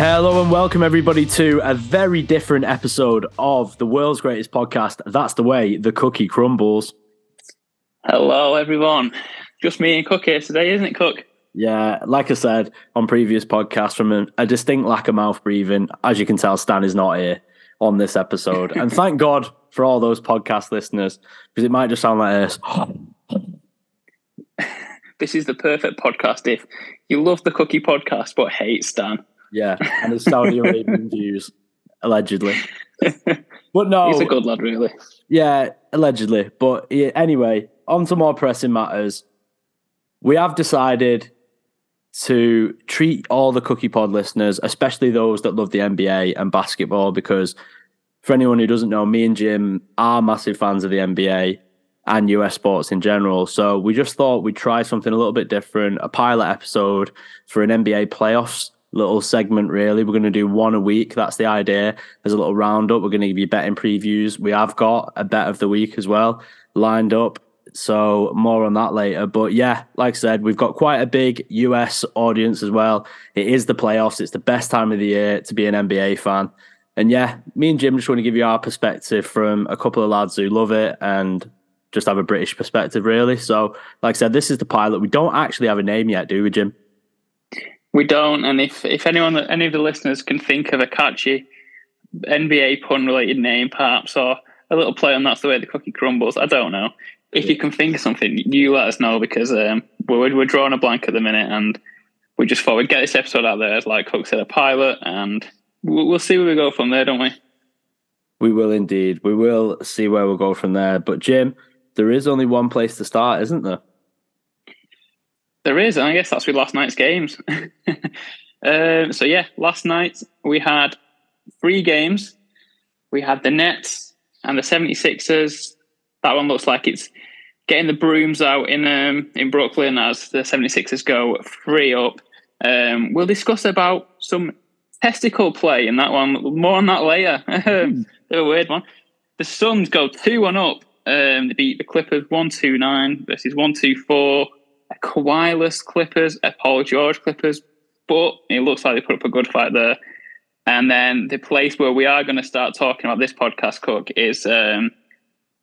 Hello and welcome everybody to a very different episode of the world's greatest podcast. That's the way the cookie crumbles. Hello, everyone. Just me and Cook here today, isn't it, Cook? Yeah, like I said on previous podcasts, from a, a distinct lack of mouth breathing, as you can tell, Stan is not here on this episode. and thank God for all those podcast listeners, because it might just sound like this. This is the perfect podcast if you love the Cookie podcast but hate Stan. Yeah, and his Saudi Arabian views, allegedly. But no, He's a good lad, really. Yeah, allegedly. But yeah, anyway, on to more pressing matters. We have decided to treat all the Cookie Pod listeners, especially those that love the NBA and basketball, because for anyone who doesn't know, me and Jim are massive fans of the NBA and US sports in general. So we just thought we'd try something a little bit different, a pilot episode for an NBA playoffs little segment really. We're going to do one a week. That's the idea. There's a little roundup. We're going to give you betting previews. We have got a bet of the week as well lined up. So more on that later. But yeah, like I said, we've got quite a big US audience as well. It is the playoffs. It's the best time of the year to be an NBA fan. And yeah, me and Jim just want to give you our perspective from a couple of lads who love it and just have a British perspective, really. So, like I said, this is the pilot. We don't actually have a name yet, do we, Jim? We don't, and if if anyone, any of the listeners can think of a catchy NBA pun related name, perhaps, or a little play on that's the way the cookie crumbles, I don't know. If you can think of something, you let us know because um, we're we're drawing a blank at the minute, and we just thought we'd get this episode out there as like Cook said, a pilot, and we'll, we'll see where we go from there, don't we? We will indeed. We will see where we'll go from there. But Jim, there is only one place to start, isn't there? There is, and I guess that's with last night's games. um, so yeah, last night we had three games. We had the Nets and the 76ers. That one looks like it's getting the brooms out in um, in Brooklyn as the 76ers go three up. Um, we'll discuss about some testicle play in that one. More on that later. Of a weird one. The Suns go 2 1 up. Um, they beat the Clippers 129 versus 124. A Kawhi-less Clippers, a Paul George Clippers, but it looks like they put up a good fight there. And then the place where we are going to start talking about this podcast, Cook, is um,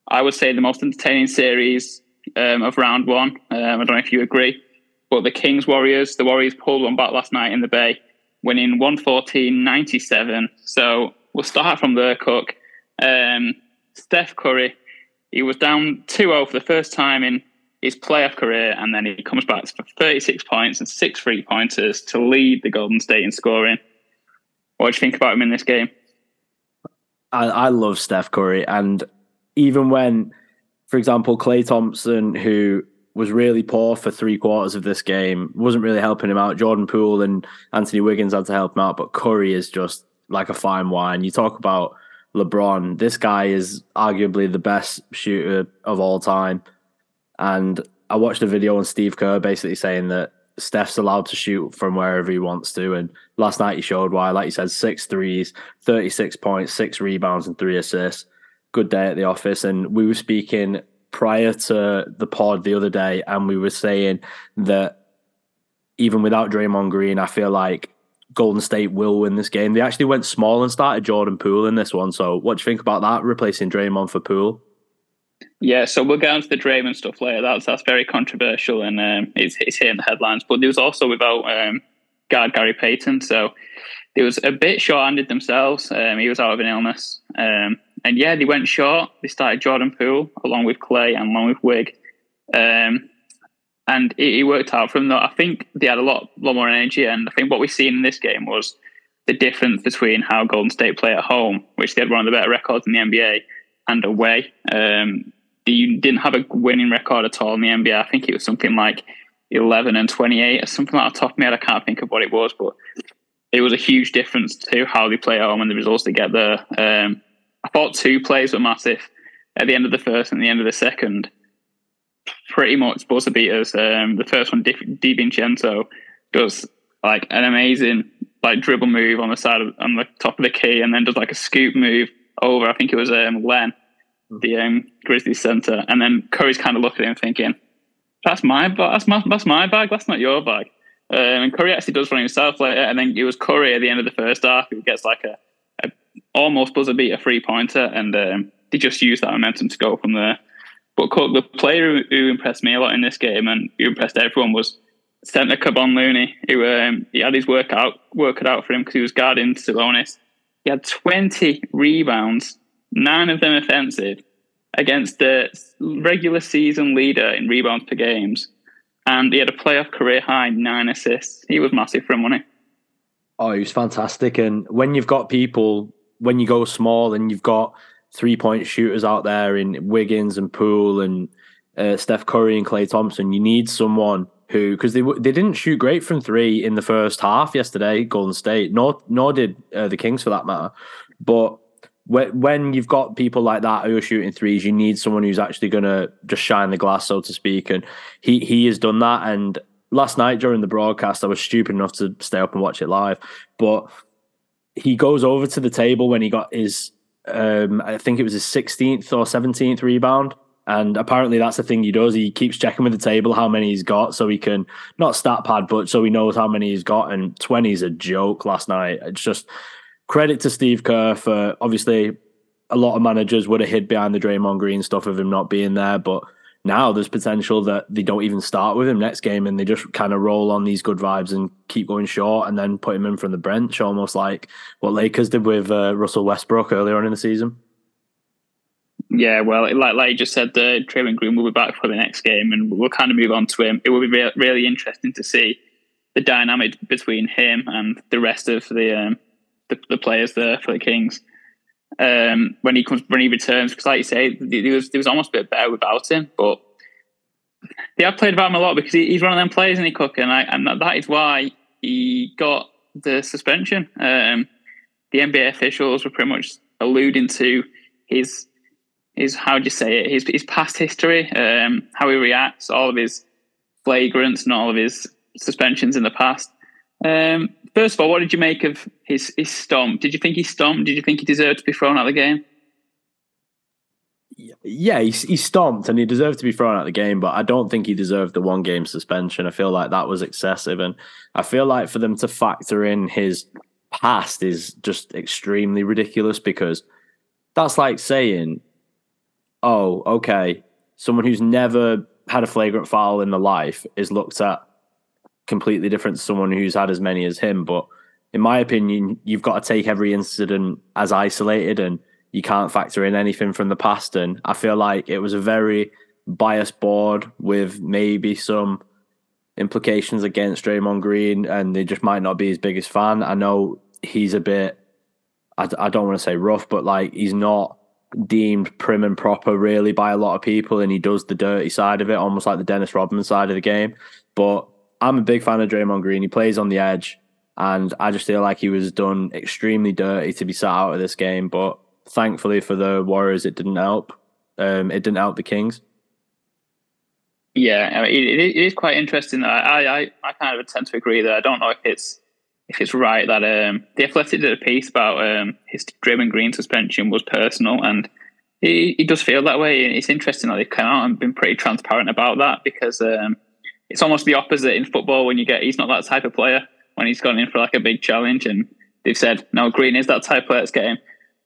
I would say the most entertaining series um, of round one. Um, I don't know if you agree, but the Kings Warriors, the Warriors pulled one back last night in the Bay, winning 114 97. So we'll start from there, Cook. Um, Steph Curry, he was down 2 0 for the first time in his playoff career, and then he comes back for 36 points and six three pointers to lead the Golden State in scoring. What do you think about him in this game? I, I love Steph Curry, and even when, for example, Klay Thompson, who was really poor for three quarters of this game, wasn't really helping him out. Jordan Poole and Anthony Wiggins had to help him out, but Curry is just like a fine wine. You talk about LeBron, this guy is arguably the best shooter of all time. And I watched a video on Steve Kerr basically saying that Steph's allowed to shoot from wherever he wants to. And last night he showed why, like you said, six threes, 36 points, six rebounds, and three assists. Good day at the office. And we were speaking prior to the pod the other day, and we were saying that even without Draymond Green, I feel like Golden State will win this game. They actually went small and started Jordan Poole in this one. So, what do you think about that? Replacing Draymond for Poole? Yeah, so we'll get onto the Draymond stuff later. That's that's very controversial and um, it's it's hitting the headlines. But there was also without um, guard Gary Payton, so they was a bit short-handed themselves. Um, he was out of an illness, um, and yeah, they went short. They started Jordan Poole along with Klay and along with Wig, um, and it, it, worked out from that. I think they had a lot lot more energy, and I think what we've seen in this game was the difference between how Golden State play at home, which they had one of the better records in the NBA and away. Um, they didn't have a winning record at all in the NBA. I think it was something like 11 and 28 or something like that. Top of my head, I can't think of what it was, but it was a huge difference to how they play at home and the results they get there. Um, I thought two plays were massive at the end of the first and the end of the second. Pretty much buzzer beaters. Um, the first one, DiVincenzo, does like an amazing like dribble move on the side of on the top of the key, and then does like a scoop move over. I think it was um, Len, the um, Grizzlies center, and then Curry's kind of looking at him thinking, "That's my bag. That's my that's my bag. That's not your bag." Um, and Curry actually does run himself later, and then it was Curry at the end of the first half who gets like a, a almost buzzer beater three pointer, and um, they just use that momentum to go from there. But Cook, the player who impressed me a lot in this game and who impressed everyone was centre Kevon Looney, who um, he had his workout work it out for him because he was guarding Sabonis. He had 20 rebounds, nine of them offensive, against the regular season leader in rebounds per games. And he had a playoff career high nine assists. He was massive for him, wasn't he? Oh, he was fantastic. And when you've got people, when you go small and you've got three point shooters out there in Wiggins and Poole and uh, Steph Curry and Klay Thompson, you need someone who because they they didn't shoot great from three in the first half yesterday, Golden State, nor nor did uh, the Kings for that matter. But when you've got people like that who are shooting threes, you need someone who's actually going to just shine the glass, so to speak. And he he has done that. And last night during the broadcast, I was stupid enough to stay up and watch it live, but he goes over to the table when he got his, um, I think it was his 16th or 17th rebound. And apparently that's the thing he does. He keeps checking with the table how many he's got so he can not stat pad, but so he knows how many he's got. And 20 is a joke last night. It's just credit to Steve Kerr for obviously a lot of managers would have hid behind the Draymond Green stuff of him not being there, but now there's potential that they don't even start with him next game and they just kind of roll on these good vibes and keep going short and then put him in from the bench, almost like what Lakers did with uh, Russell Westbrook earlier on in the season. Yeah, well, like like you just said, the uh, Draymond Green will be back for the next game, and we'll kind of move on to him. It will be re- really interesting to see the dynamic between him and the rest of the um, the, the players there for the Kings um, when he comes when he returns. Because, like you say, there was there was almost a bit better without him, but they have played about him a lot because he, he's one of them players, and he Cook, and, I, and that is why he got the suspension. Um, the NBA officials were pretty much alluding to his his how do you say it his his past history, um, how he reacts, all of his flagrants and all of his suspensions in the past. Um, first of all, what did you make of his his stomp? Did you think he stomped? Did you think he deserved to be thrown out of the game? Yeah, he, he stomped and he deserved to be thrown out of the game, but I don't think he deserved the one game suspension. I feel like that was excessive, and I feel like for them to factor in his past is just extremely ridiculous because that's like saying, "Oh, okay, someone who's never had a flagrant foul in their life is looked at completely different to someone who's had as many as him. But in my opinion, you've got to take every incident as isolated and you can't factor in anything from the past. And I feel like it was a very biased board with maybe some implications against Draymond Green, and they just might not be his biggest fan. I know he's a bit, I, I don't want to say rough, but like he's not deemed prim and proper really by a lot of people, and he does the dirty side of it, almost like the Dennis Rodman side of the game. But I'm a big fan of Draymond Green. He plays on the edge, and I just feel like he was done extremely dirty to be sat out of this game. But thankfully for the Warriors, it didn't help. Um, it didn't help the Kings. Yeah, it, it is quite interesting. I, I I kind of tend to agree that I don't know if it's if it's right that um, the Athletic did a piece about um, his Draymond Green suspension was personal, and he, he does feel that way. It's interesting that they've come out and been pretty transparent about that because um, it's almost the opposite in football when you get he's not that type of player when he's gone in for like a big challenge and they've said no Green is that type of player let's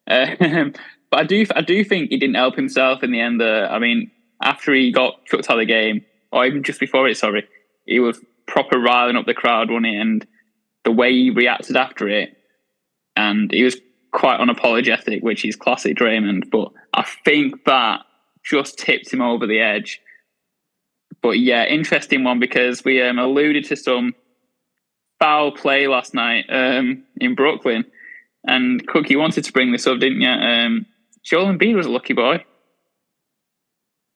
uh, but I do I do think he didn't help himself in the end uh, I mean after he got chucked out of the game or even just before it sorry he was proper riling up the crowd wasn't he? And the way he reacted after it and he was quite unapologetic which is classic Draymond but I think that just tipped him over the edge but yeah, interesting one because we um, alluded to some foul play last night um, in Brooklyn. And Cookie wanted to bring this up, didn't you? Um, Joel Embiid was a lucky boy.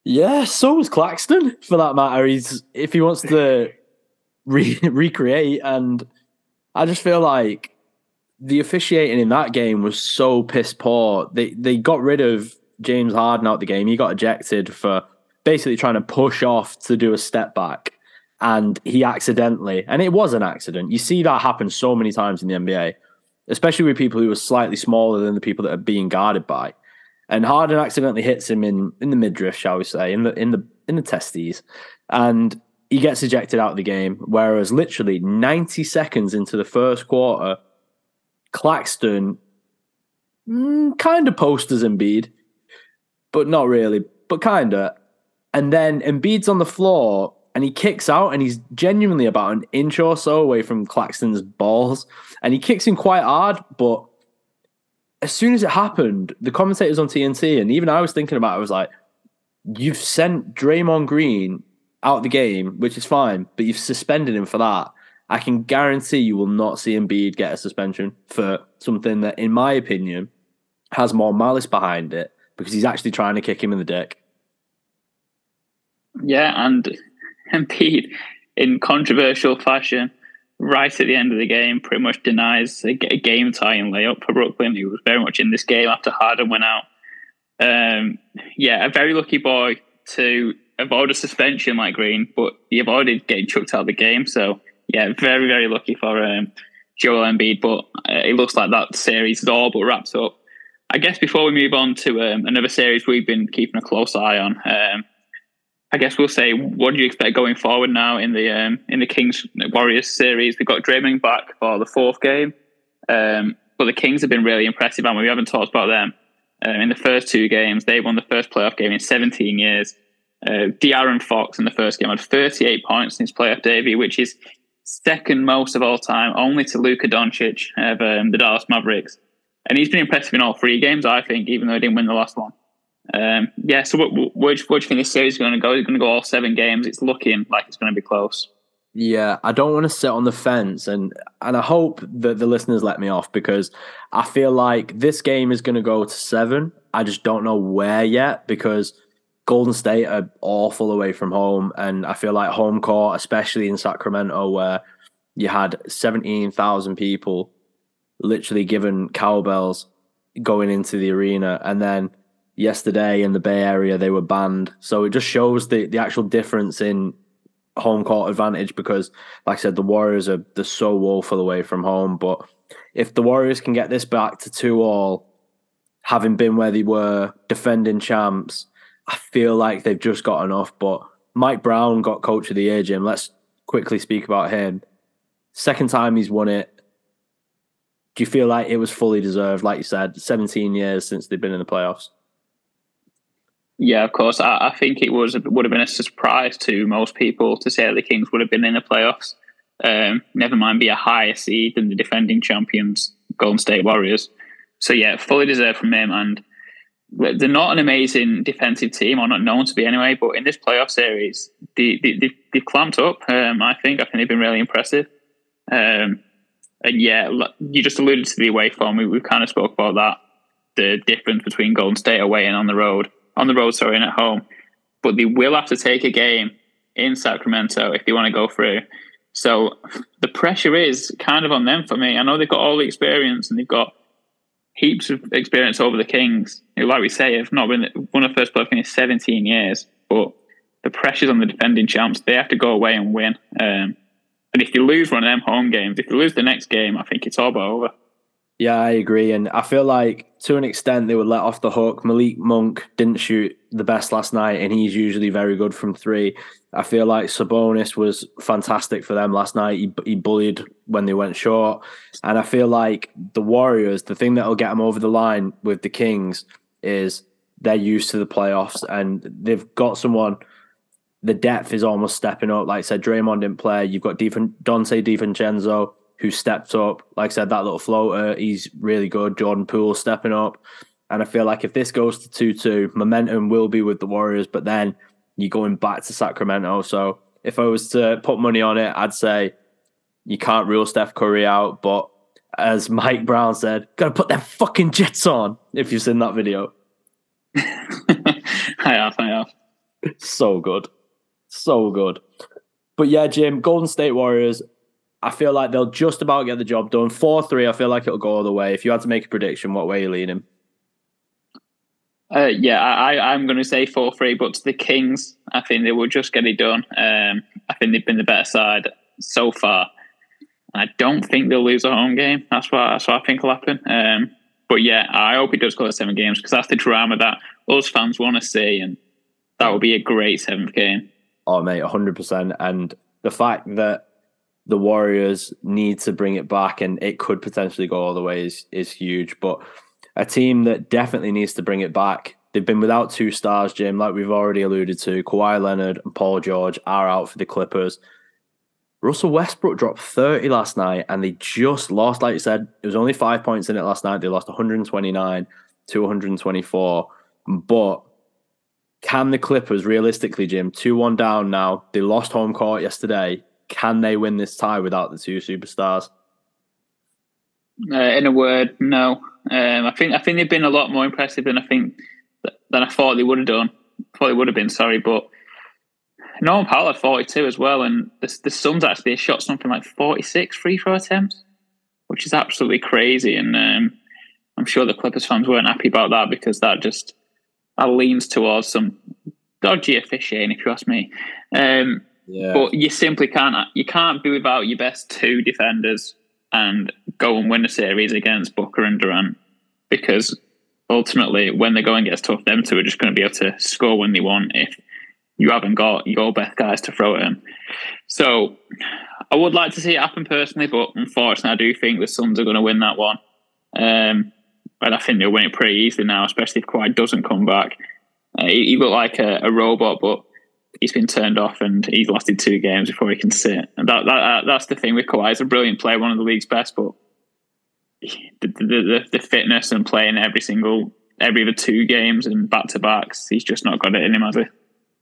Yeah, so was Claxton, for that matter. He's if he wants to re- recreate, and I just feel like the officiating in that game was so piss poor. They they got rid of James Harden out the game. He got ejected for basically trying to push off to do a step back. And he accidentally, and it was an accident. You see that happen so many times in the NBA, especially with people who are slightly smaller than the people that are being guarded by. And Harden accidentally hits him in in the midriff, shall we say, in the in the in the testes, and he gets ejected out of the game. Whereas literally 90 seconds into the first quarter, Claxton mm, kind of posters Embiid, but not really, but kind of. And then Embiid's on the floor and he kicks out and he's genuinely about an inch or so away from Claxton's balls. And he kicks him quite hard, but as soon as it happened, the commentators on TNT and even I was thinking about it, I was like, you've sent Draymond Green out the game, which is fine, but you've suspended him for that. I can guarantee you will not see Embiid get a suspension for something that, in my opinion, has more malice behind it because he's actually trying to kick him in the dick. Yeah, and Embiid, in controversial fashion, right at the end of the game, pretty much denies a, game tying layup for Brooklyn. He was very much in this game after Harden went out. Um, yeah, a very lucky boy to avoid a suspension like Green, but he avoided getting chucked out of the game. So yeah, very very lucky for um, Joel Embiid. But uh, it looks like that series is all but wrapped up. I guess before we move on to um, another series we've been keeping a close eye on, um, I guess we'll say what do you expect going forward now in the um, in the Kings Warriors series? We've got Draymond back for the fourth game, um, but the Kings have been really impressive, and we haven't talked about them. Um, in the first two games, they won the first playoff game in 17 years. Uh, De'Aaron Fox in the first game had 38 points in his playoff debut, which is second most of all time, only to Luka Doncic of um, the Dallas Mavericks. And he's been impressive in all three games, I think, even though he didn't win the last one. Um, yeah, so what, what, what, do you think this series is going to go? It's going to go all seven games. It's looking like it's going to be close. Yeah, I don't want to sit on the fence, and and I hope that the listeners let me off because I feel like this game is going to go to seven. I just don't know where yet because Golden State are awful away from home, and I feel like home court, especially in Sacramento, where you had seventeen thousand people literally given cowbells going into the arena, and then yesterday in the Bay Area they were banned. So it just shows the the actual difference in home court advantage because, like I said, the Warriors are they're so woeful away from home. But if the Warriors can get this back to two all, having been where they were defending champs, I feel like they've just got enough. But Mike Brown got coach of the year, Jim. Let's quickly speak about him. Second time he's won it. Do you feel like it was fully deserved? Like you said, 17 years since they've been in the playoffs. Yeah, of course. I, I, think it was would have been a surprise to most people to say that the Kings would have been in the playoffs. Um, never mind be a higher seed than the defending champions, Golden State Warriors. So yeah, fully deserved from him. And they're not an amazing defensive team, or not known to be anyway. But in this playoff series, they, they, have clamped up. Um, I think. I think they've been really impressive. Um, and yeah, you just alluded to the away form. We, we've kind of spoke about that. The difference between Golden State away and on the road on the road, sorry, and at home. But they will have to take a game in Sacramento if they want to go through. So the pressure is kind of on them for me. I know they've got all the experience and they've got heaps of experience over the Kings, like we say, have not been won a first playoff in 17 years. But the pressure's on the defending champs. They have to go away and win. Um, and if you lose one of them home games, if you lose the next game, I think it's all over. Yeah, I agree. And I feel like to an extent they were let off the hook. Malik Monk didn't shoot the best last night, and he's usually very good from three. I feel like Sabonis was fantastic for them last night. He, he bullied when they went short. And I feel like the Warriors, the thing that will get them over the line with the Kings is they're used to the playoffs and they've got someone. The depth is almost stepping up. Like I said, Draymond didn't play. You've got Donte DiVincenzo who stepped up. Like I said, that little floater, he's really good. Jordan Poole stepping up. And I feel like if this goes to 2 2, momentum will be with the Warriors, but then you're going back to Sacramento. So if I was to put money on it, I'd say you can't rule Steph Curry out. But as Mike Brown said, gotta put them fucking jets on if you've seen that video. I have, I have. So good. So good. But yeah, Jim, Golden State Warriors, I feel like they'll just about get the job done. 4 3, I feel like it'll go all the way. If you had to make a prediction, what way are you leaning? Uh, yeah, I, I'm going to say 4 3, but to the Kings, I think they will just get it done. Um, I think they've been the better side so far. I don't think they'll lose a home game. That's what, that's what I think will happen. Um, but yeah, I hope it does go to seven games because that's the drama that us fans want to see, and that will be a great seventh game. Oh, mate, 100%. And the fact that the Warriors need to bring it back and it could potentially go all the way is, is huge. But a team that definitely needs to bring it back. They've been without two stars, Jim, like we've already alluded to. Kawhi Leonard and Paul George are out for the Clippers. Russell Westbrook dropped 30 last night and they just lost, like you said, it was only five points in it last night. They lost 129 to 124. But can the Clippers realistically, Jim, 2 1 down now? They lost home court yesterday. Can they win this tie without the two superstars? Uh, in a word, no. Um, I think I think they've been a lot more impressive than I think than I thought they would have done. Thought they would have been. Sorry, but Norman Powell had forty two as well, and the the Suns actually shot something like forty six free throw attempts, which is absolutely crazy. And um, I'm sure the Clippers fans weren't happy about that because that just that leans towards some dodgy officiating, if you ask me. Um, yeah. But you simply can't you can't be without your best two defenders and go and win a series against Booker and Durant because ultimately, when the going gets tough, them two are just going to be able to score when they want if you haven't got your best guys to throw at them. So I would like to see it happen personally, but unfortunately, I do think the Suns are going to win that one. Um, and I think they'll win it pretty easily now, especially if Kawhi doesn't come back. Uh, he, he looked like a, a robot, but he's been turned off and he's lasted two games before he can sit. And that, that that's the thing with Kawhi. He's a brilliant player, one of the league's best, but the, the, the, the fitness and playing every single every other two games and back to backs, he's just not got it in him, has he?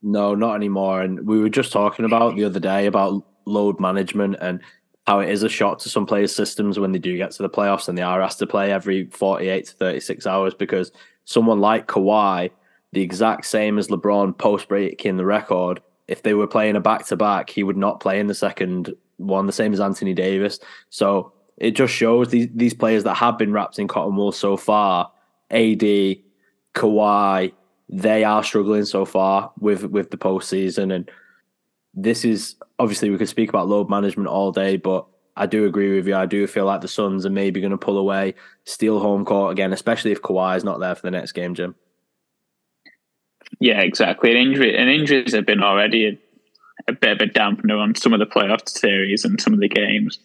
No, not anymore. And we were just talking about the other day about load management and how it is a shock to some players' systems when they do get to the playoffs and they are asked to play every 48 to 36 hours because someone like Kawhi the exact same as LeBron post breaking the record. If they were playing a back to back, he would not play in the second one, the same as Anthony Davis. So it just shows these these players that have been wrapped in cotton wool so far, AD, Kawhi, they are struggling so far with with the postseason. And this is obviously we could speak about load management all day, but I do agree with you. I do feel like the Suns are maybe going to pull away, steal home court again, especially if Kawhi is not there for the next game, Jim. Yeah, exactly. And injury and injuries have been already a, a, bit of a dampener on some of the playoff series and some of the games.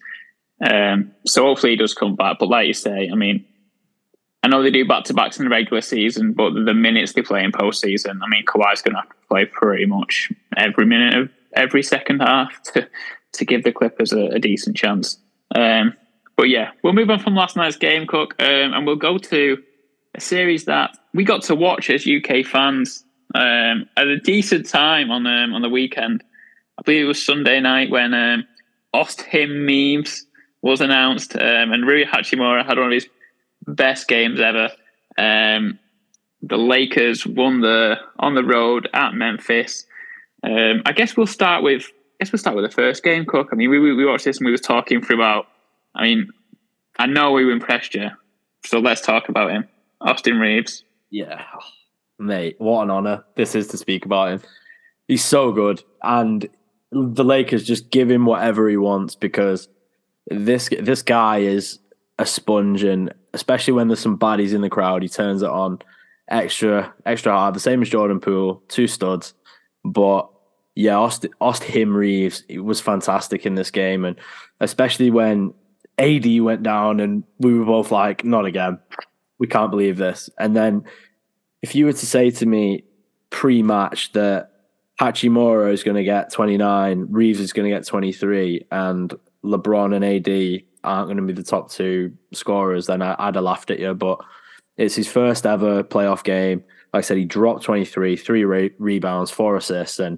Um, so hopefully he does come back. But like you say, I mean, I know they do back to backs in the regular season, but the minutes they play in postseason, I mean, Kawhi's going to have to play pretty much every minute of every second half to to give the Clippers a, a decent chance. Um, but yeah, we'll move on from last night's game, Cook, um, and we'll go to a series that we got to watch as UK fans um, at a decent time on um, on the weekend. I believe it was Sunday night when um, Ost Him memes was announced, um, and Rui Hachimura had one of his best games ever. Um, the Lakers won the on the road at Memphis. Um, I guess we'll start with. I guess we'll start with the first game, Cook. I mean, we we watched this and we were talking about. I mean, I know we impressed you, so let's talk about him, Austin Reaves. Yeah, mate, what an honor this is to speak about him. He's so good, and the Lakers just give him whatever he wants because this this guy is a sponge, and especially when there's some baddies in the crowd, he turns it on extra extra hard. The same as Jordan Poole, two studs, but yeah, Austin, Austin him Reaves it was fantastic in this game, and especially when AD went down, and we were both like, not again. We can't believe this. And then if you were to say to me pre-match that Hachimura is going to get 29, Reaves is going to get 23, and LeBron and AD aren't going to be the top two scorers, then I, would have laughed at you. But it's his first ever playoff game. Like I said, he dropped 23, three re- rebounds, four assists, and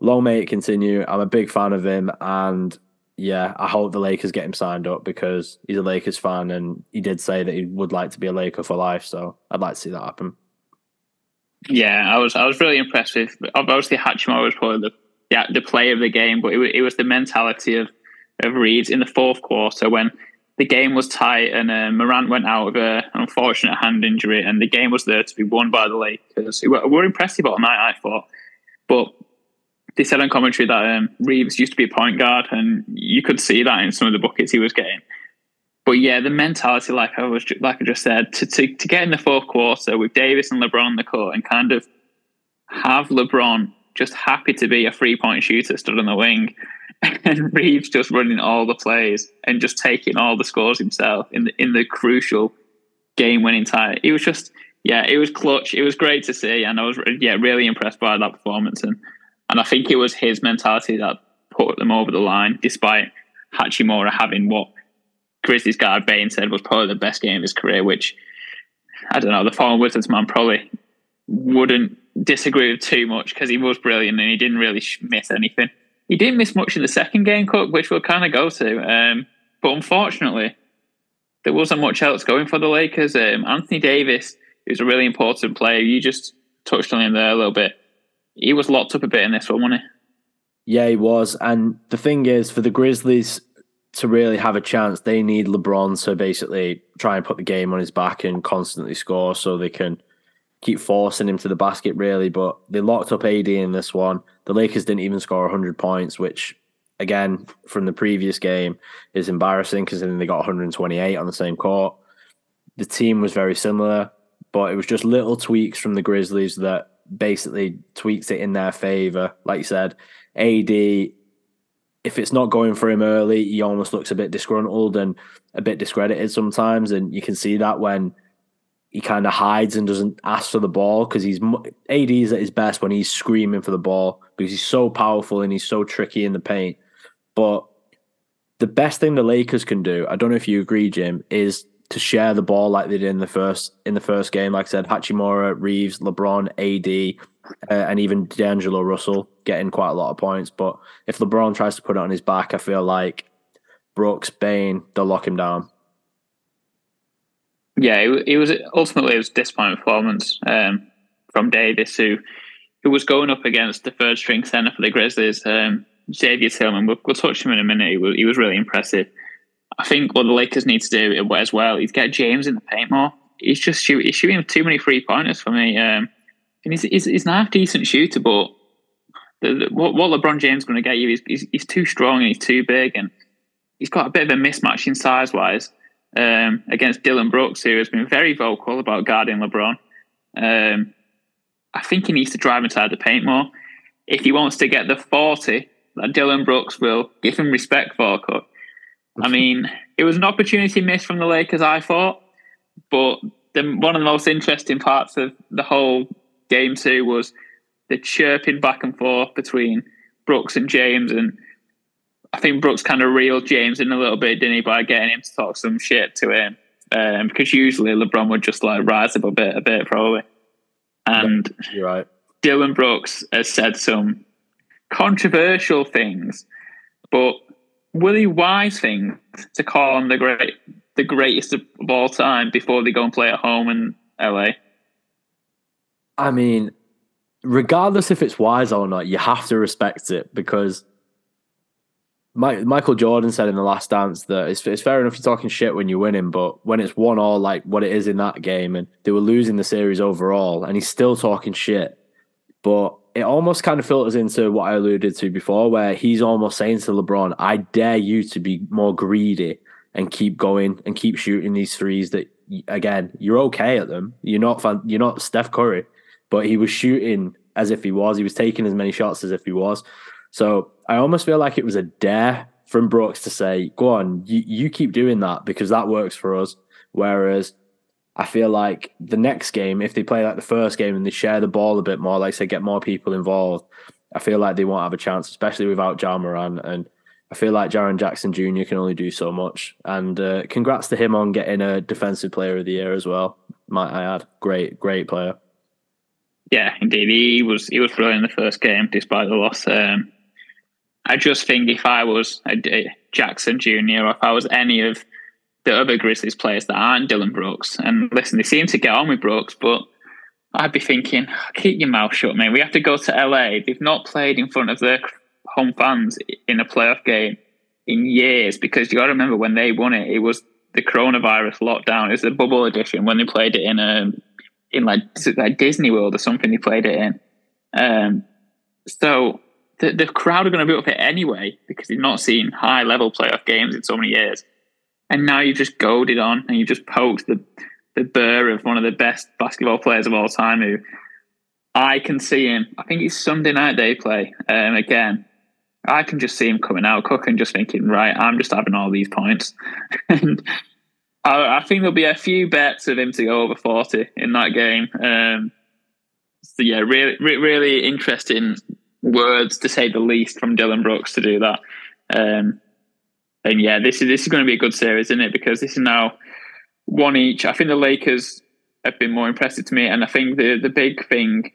long may it continue. I'm a big fan of him, and yeah, I hope the Lakers get him signed up because he's a Lakers fan, and he did say that he would like to be a Laker for life. So I'd like to see that happen. Yeah, I was I was really impressed with. Obviously, Hachimura was probably the yeah, the play of the game, but it, it was the mentality of of Reaves in the fourth quarter when the game was tight and uh, Morant went out with a, an unfortunate hand injury, and the game was there to be won by the Lakers. Who were, impressive all night, I thought, but they said on commentary that um, Reaves used to be a point guard, and you could see that in some of the buckets he was getting. But yeah, the mentality, like I was, like I just said, to, to to get in the fourth quarter with Davis and LeBron on the court and kind of have LeBron just happy to be a three point shooter stood on the wing, and Reaves just running all the plays and just taking all the scores himself in the in the crucial game winning tie. It was just yeah, it was clutch. It was great to see, and I was yeah really impressed by that performance. And and I think it was his mentality that put them over the line, despite Hachimura having what Grizzlies guard Bane said was probably the best game of his career. Which I don't know, the former Wizards man probably wouldn't disagree with too much because he was brilliant and he didn't really miss anything. He didn't miss much in the second game, Cook, which we'll kind of go to. Um, but unfortunately, there wasn't much else going for the Lakers. Um, Anthony Davis who's a really important player. You just touched on him there a little bit. He was locked up a bit in this one, wasn't he? Yeah, he was. And the thing is, for the Grizzlies to really have a chance, they need LeBron to basically try and put the game on his back and constantly score so they can keep forcing him to the basket, really. But they locked up AD in this one. The Lakers didn't even score 100 points, which, again, from the previous game, is embarrassing because then they got 128 on the same court. The team was very similar but it was just little tweaks from the Grizzlies that basically tweaks it in their favor. Like you said, AD, if it's not going for him early, he almost looks a bit disgruntled and a bit discredited sometimes, and you can see that when he kind of hides and doesn't ask for the ball because he's AD is at his best when he's screaming for the ball because he's so powerful and he's so tricky in the paint. But the best thing the Lakers can do, I don't know if you agree, Jim, is to share the ball like they did in the first in the first game. Like I said, Hachimura, Reaves, LeBron, AD, uh, and even D'Angelo Russell getting quite a lot of points. But if LeBron tries to put it on his back, I feel like Brooks, Bane, they'll lock him down. Yeah, it, it was ultimately it was disappointing performance um, from Davis, who who was going up against the third string center for the Grizzlies, um, Xavier Tillman. We'll, we'll touch him in a minute. He was, he was really impressive. I think what the Lakers need to do as well is get James in the paint more. He's just shoot, he's shooting too many free pointers for me. Um, and he's, he's, he's not a decent shooter, but the, the, what, what LeBron James is going to get you is he's, he's, too strong and he's too big, and he's got a bit of a mismatch in size wise um, against Dillon Brooks, who has been very vocal about guarding LeBron. Um, I think he needs to drive inside the paint more. If he wants to get the 40 that Dillon Brooks will give him respect for, I mean, it was an opportunity missed from the Lakers, I thought, but the, one of the most interesting parts of the whole game two was the chirping back and forth between Brooks and James, and I think Brooks kind of reeled James in a little bit, didn't he, by getting him to talk some shit to him, um, because usually LeBron would just like rise up a bit, a bit probably, and you're right. Dillon Brooks has said some controversial things, but Willie Wise thing to call him the great, the greatest of all time before they go and play at home in LA? I mean, regardless if it's wise or not, you have to respect it because Michael Jordan said in the last dance that it's, it's fair enough you're talking shit when you're winning, but when it's one all like what it is in that game, and they were losing the series overall, and he's still talking shit. But it almost kind of filters into what I alluded to before, where he's almost saying to LeBron, I dare you to be more greedy and keep going and keep shooting these threes that again, you're okay at them. You're not fun, you're not Steph Curry, but he was shooting as if he was. He was taking as many shots as if he was. So I almost feel like it was a dare from Brooks to say, go on, you, you keep doing that because that works for us. Whereas I feel like the next game, if they play like the first game and they share the ball a bit more, like say get more people involved, I feel like they won't have a chance, especially without Ja Morant. And I feel like Jaren Jackson Jr. can only do so much. And uh, congrats to him on getting a Defensive Player of the Year as well. Might I add, great, great player. Yeah, indeed, he was he was brilliant in the first game despite the loss. Um, I just think if I was a, a Jackson Jr. or if I was any of the other Grizzlies players that aren't Dillon Brooks. And listen, they seem to get on with Brooks, but I'd be thinking, keep your mouth shut, man. We have to go to LA. They've not played in front of their home fans in a playoff game in years because you got to remember when they won it, it was the coronavirus lockdown. It was the bubble edition when they played it in a um, in like like Disney World or something. They played it in. Um, so the the crowd are going to be up here anyway because they've not seen high level playoff games in so many years and now you've just goaded on and you've just poked the the burr of one of the best basketball players of all time who I can see him. I think it's Sunday night they play. Um, again, I can just see him coming out, cooking, just thinking, right, I'm just having all these points. and I, I, think there'll be a few bets of him to go over 40 in that game. Um, so yeah, really, really interesting words to say the least from Dillon Brooks to do that. Um, and yeah, this is this is going to be a good series, isn't it? Because this is now one each. I think the Lakers have been more impressive to me, and I think the the big thing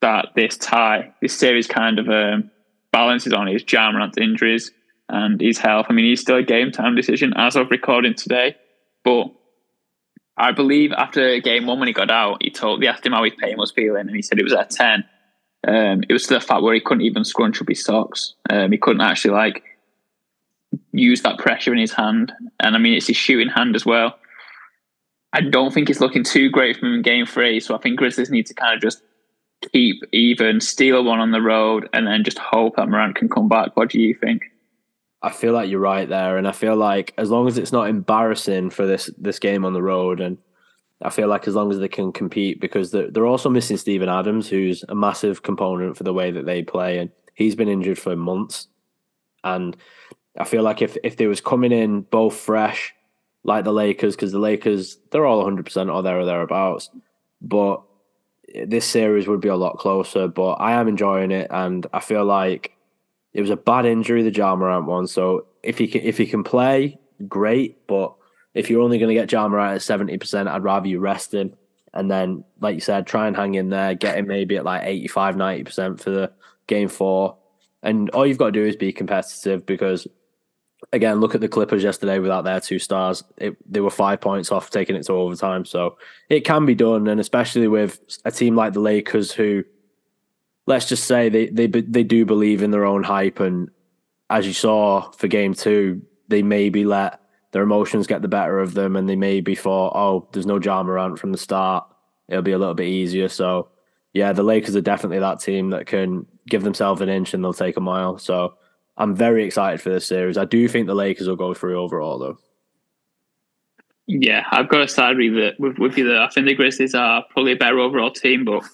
that this tie, this series, kind of um, balances on is Ja Morant's injuries and his health. I mean, he's still a game time decision as of recording today, but I believe after game one when he got out, he told they asked him how his pain was feeling, and he said it was at ten. Um, it was to the fact where he couldn't even scrunch up his socks. Um, he couldn't actually like use that pressure in his hand, and I mean it's his shooting hand as well. I don't think it's looking too great for him game three, so I think Grizzlies need to kind of just keep even, steal one on the road, and then just hope that Morant can come back. What do you think? I feel like you're right there, and I feel like as long as it's not embarrassing for this this game on the road, and I feel like as long as they can compete, because they're, they're also missing Steven Adams, who's a massive component for the way that they play, and he's been injured for months, and I feel like if if they was coming in both fresh, like the Lakers, because the Lakers they're all 100 percent or there or thereabouts, but this series would be a lot closer. But I am enjoying it, and I feel like it was a bad injury, the Ja Morant one. So if he can, if he can play, great. But if you're only going to get Ja Morant at seventy percent, I'd rather you rest him. And then, like you said, try and hang in there, get him maybe at like 85, 90% for the game four. And all you've got to do is be competitive because, again, look at the Clippers yesterday without their two stars. It, they were five points off taking it to overtime. So it can be done. And especially with a team like the Lakers who let's just say they they they do believe in their own hype, and as you saw for game two, they maybe let their emotions get the better of them, and they maybe thought, oh, there's no Ja around from the start, it'll be a little bit easier. So yeah, the Lakers are definitely that team that can give themselves an inch and they'll take a mile. So I'm very excited for this series. I do think the Lakers will go through overall, though. Yeah, I've got to side with, with, with you there. I think the Grizzlies are probably a better overall team, but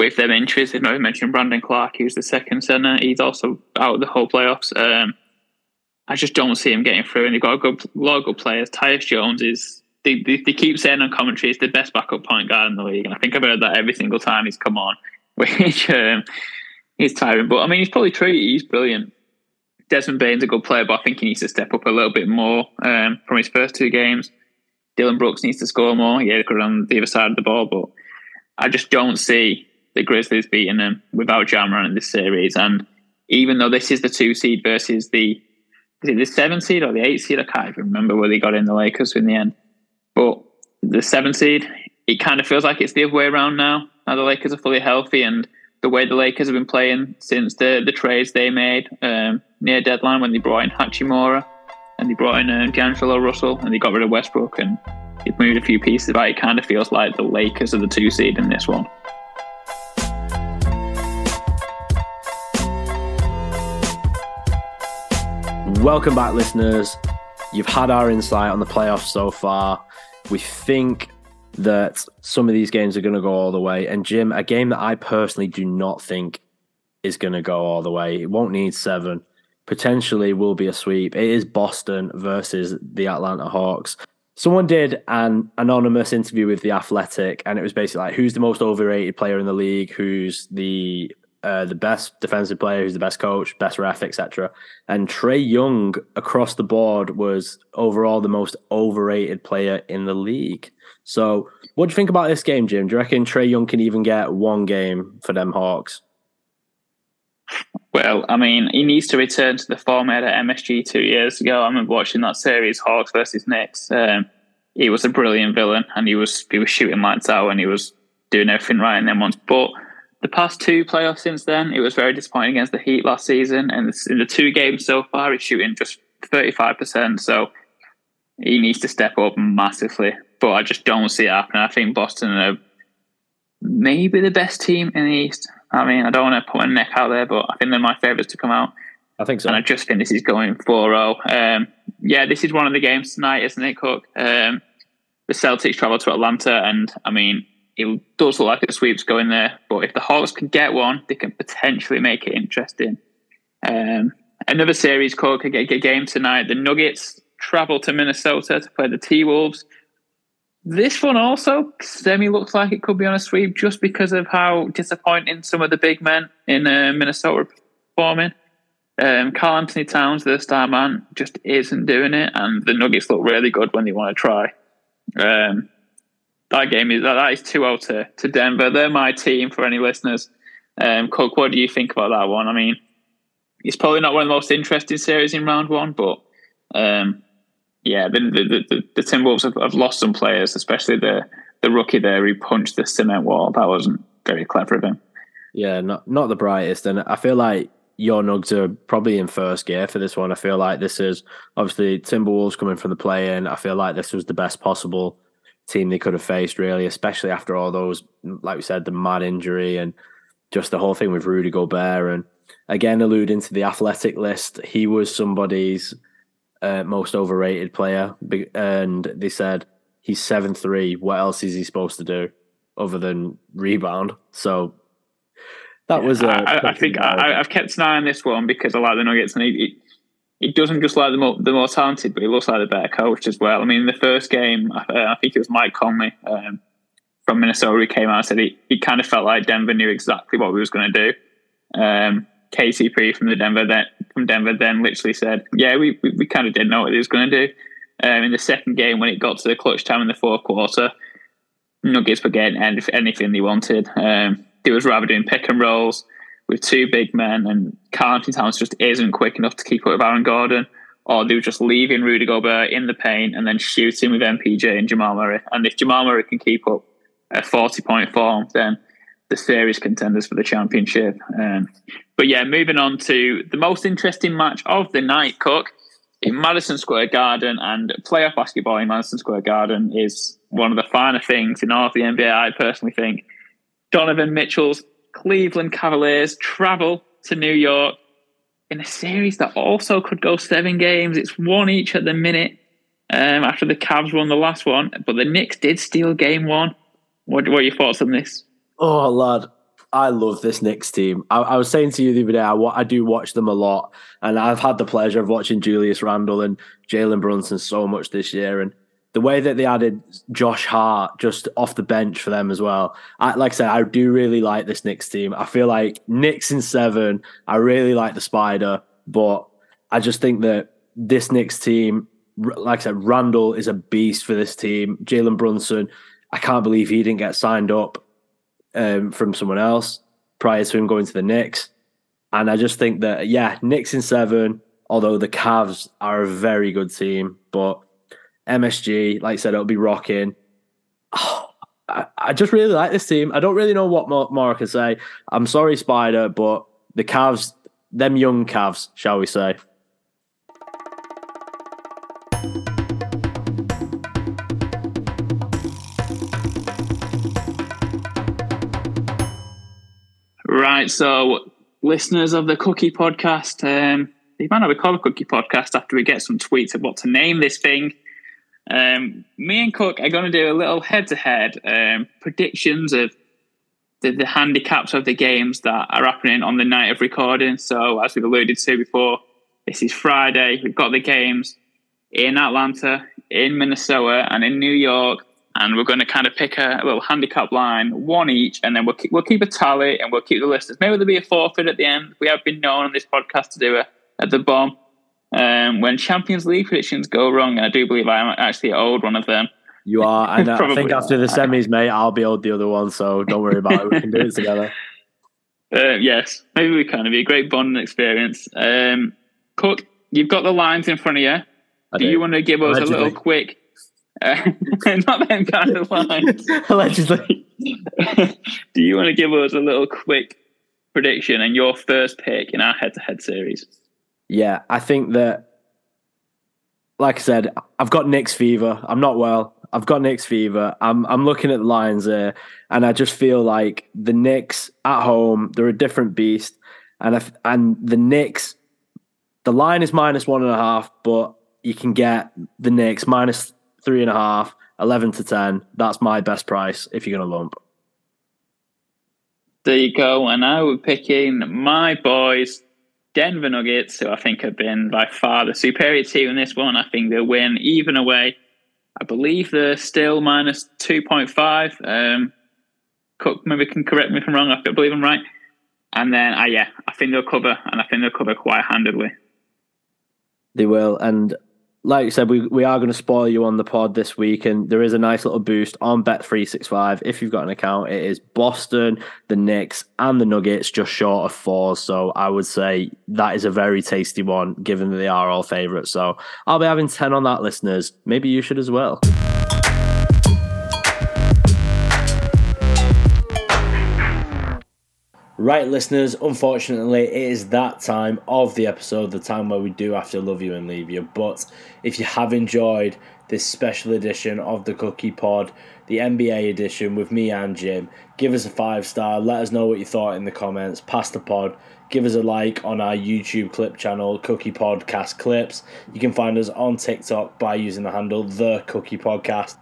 with them injuries, I mentioned Brandon Clarke, who's the second center. He's also out of the whole playoffs. Um, I just don't see him getting through. And they've got a good, lot of good players. Tyus Jones is, they, they, they, keep saying on commentary, he's the best backup point guard in the league. And I think I've heard that every single time he's come on, which um, is tiring. But I mean, he's probably true. He's brilliant. Desmond Bane's a good player, but I think he needs to step up a little bit more um, from his first two games. Dillon Brooks needs to score more. Yeah, good on the other side of the ball, but I just don't see the Grizzlies beating them without Ja Morant in this series. And even though this is the two seed versus the is it the seven seed or the eight seed? I can't even remember where they got in the Lakers in the end. But the seven seed, it kind of feels like it's the other way around now. Now the Lakers are fully healthy, and the way the Lakers have been playing since the the trades they made um, near deadline when they brought in Hachimura and they brought in uh, D'Angelo Russell and they got rid of Westbrook and they moved a few pieces. But it kind of feels like the Lakers are the two seed in this one. Welcome back, listeners. You've had our insight on the playoffs so far. We think that some of these games are going to go all the way. And Jim, a game that I personally do not think is going to go all the way. It won't need seven. Potentially will be a sweep. It is Boston versus the Atlanta Hawks. Someone did an anonymous interview with the Athletic, and it was basically like, who's the most overrated player in the league? Who's the uh, the best defensive player, who's the best coach, best ref, etc. And Trae Young across the board was overall the most overrated player in the league. So, what do you think about this game, Jim? Do you reckon Trae Young can even get one game for them Hawks? Well, I mean, he needs to return to the format at MSG two years ago. I remember watching that series, Hawks versus Knicks. Um, he was a brilliant villain, and he was he was shooting lights out, and he was doing everything right in them ones. But the past two playoffs since then, it was very disappointing against the Heat last season. And in the two games so far, he's shooting just 35%. So he needs to step up massively. But I just don't see it happening. I think Boston are maybe the best team in the East. I mean, I don't want to put my neck out there, but I think they're my favourites to come out. I think so. And I just think this is going 4 0. Um, yeah, this is one of the games tonight, isn't it, Cook? Um, the Celtics travel to Atlanta, and I mean, it does look like a sweep's going there. But if the Hawks can get one, they can potentially make it interesting. Um, another series called could get a game tonight. The Nuggets travel to Minnesota to play the T Wolves. This one also semi looks like it could be on a sweep just because of how disappointing some of the big men in uh, Minnesota are performing. Um, Karl-Anthony Towns, the star man, just isn't doing it, and the Nuggets look really good when they want to try. Um, that game is that is 2-0 to, to Denver. They're my team for any listeners. Um, Cook, what do you think about that one? I mean, it's probably not one of the most interesting series in round one, but um, yeah, the the, the, the Timberwolves have, have, lost some players, especially the the rookie there who punched the cement wall. That wasn't very clever of him. Yeah, not not the brightest, and I feel like your Nugs are probably in first gear for this one. I feel like this is obviously Timberwolves coming from the play in. I feel like this was the best possible team they could have faced, really, especially after all those, like we said, the mad injury and just the whole thing with Rudy Gobert. And again, alluding to the athletic list, he was somebody's uh, most overrated player, and they said he's seven three. What else is he supposed to do other than rebound? So that was. I, I think I, have kept an eye on this one because I like the Nuggets, and he, he doesn't just like the more, the more talented, but he looks like the better coach as well. I mean, in the first game, I think it was Mike Conley um, from Minnesota who came out and said he, he kind of felt like Denver knew exactly what we was going to do. Um, KCP from the Denver that from Denver then literally said, "Yeah, we we, we kind of didn't know what he was going to do." Um, in the second game, when it got to the clutch time in the fourth quarter, Nuggets were getting anything they wanted. Um, was rather doing pick and rolls with two big men, and Karl-Anthony Towns just isn't quick enough to keep up with Aaron Gordon. Or they were just leaving Rudy Gobert in the paint and then shooting with MPJ and Jamal Murray. And if Jamal Murray can keep up a 40 point form, then the series contenders for the championship. Um, but yeah, moving on to the most interesting match of the night, Cook, in Madison Square Garden. And playoff basketball in Madison Square Garden is one of the finer things in all of the NBA, I personally think. Donovan Mitchell's Cleveland Cavaliers travel to New York in a series that also could go seven games. It's one each at the minute um, after the Cavs won the last one, but the Knicks did steal game one. What, what are your thoughts on this? Oh, lad, I love this Knicks team. I, I, was saying to you the other day, I, I do watch them a lot, and I've had the pleasure of watching Julius Randle and Jalen Brunson so much this year. And the way that they added Josh Hart just off the bench for them as well. I, like I said, I do really like this Knicks team. I feel like Knicks in seven. I really like the Spida, but I just think that this Knicks team, like I said, Randle is a beast for this team. Jalen Brunson, I can't believe he didn't get signed up um, from someone else prior to him going to the Knicks. And I just think that, yeah, Knicks in seven, although the Cavs are a very good team, but MSG, like I said, it'll be rocking. Oh, I, I, just really like this team. I don't really know what more, more I can say. I'm sorry, Spida, but the Cavs, them young Cavs, shall we say. Right, so listeners of the Cookie Podcast, um, you might not call a Cookie Podcast after we get some tweets of what to name this thing. Um, me and Cook are going to do a little head-to-head um, predictions of the, the, handicaps of the games that are happening on the night of recording. So, as we've alluded to before, this is Friday. We've got the games in Atlanta, in Minnesota, and in New York, and we're going to kind of pick a, a little handicap line, one each, and then we'll keep, we'll keep a tally and we'll keep the listeners. Maybe there'll be a forfeit at the end. We have been known on this podcast to do it at the bomb um, when Champions League predictions go wrong, and I do believe I'm actually owed one of them. You are, and I think after the semis, mate, I'll be owed the other one. So don't worry about it. We can do it together. Uh, yes, maybe we can. It'd be a great bonding experience. Um, Cook, you've got the lines in front of you. Do, do, you want to give us Allegedly. a little quick? Uh, not them kind of lines. Allegedly. do you want to give us a little quick prediction and your first pick in our head-to-head series? Yeah, I think that, like I said, I've got Knicks fever. I'm not well. I've got Knicks fever. I'm I'm looking at the Lions there, and I just feel like the Knicks at home they're a different beast, and if, and the Knicks, the line is minus one and a half, but you can get the Knicks minus three and a half, 11 to 10. That's my best price if you're going to lump. There you go. And I would picking my boys, Denver Nuggets, who I think have been by far the superior team in this one. I think they'll win even away. I believe they're still minus 2.5. Um, Cook maybe can correct me if I'm wrong. I believe I'm right. And then, uh, yeah, I think they'll cover, and I think they'll cover quite handedly. They will. And like I said, we, we are going to spoil you on the pod this week, and there is a nice little boost on Bet365. If you've got an account, it is Boston, the Knicks, and the Nuggets, just short of four. So I would say that is a very tasty one, given that they are all favourites. So I'll be having 10 on that, listeners. Maybe you should as well. Right, listeners, unfortunately, it is that time of the episode, the time where we do have to love you and leave you. But if you have enjoyed this special edition of the Cookie Pod, the NBA edition with me and Jim, give us a five star. Let us know what you thought in the comments. Pass the pod. Give us a like on our YouTube clip channel, Cookie Podcast Clips. You can find us on TikTok by using the handle The Cookie Podcast.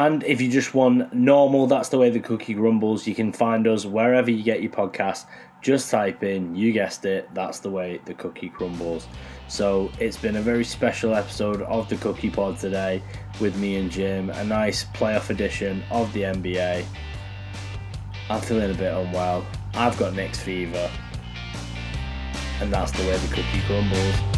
And if you just want normal, that's the way the cookie grumbles. You can find us wherever you get your podcast. Just type in, you guessed it, that's the way the cookie crumbles. So it's been a very special episode of the Cookie Pod today with me and Jim. A nice playoff edition of the NBA. I'm feeling a bit unwell. I've got Knicks fever. And that's the way the cookie crumbles.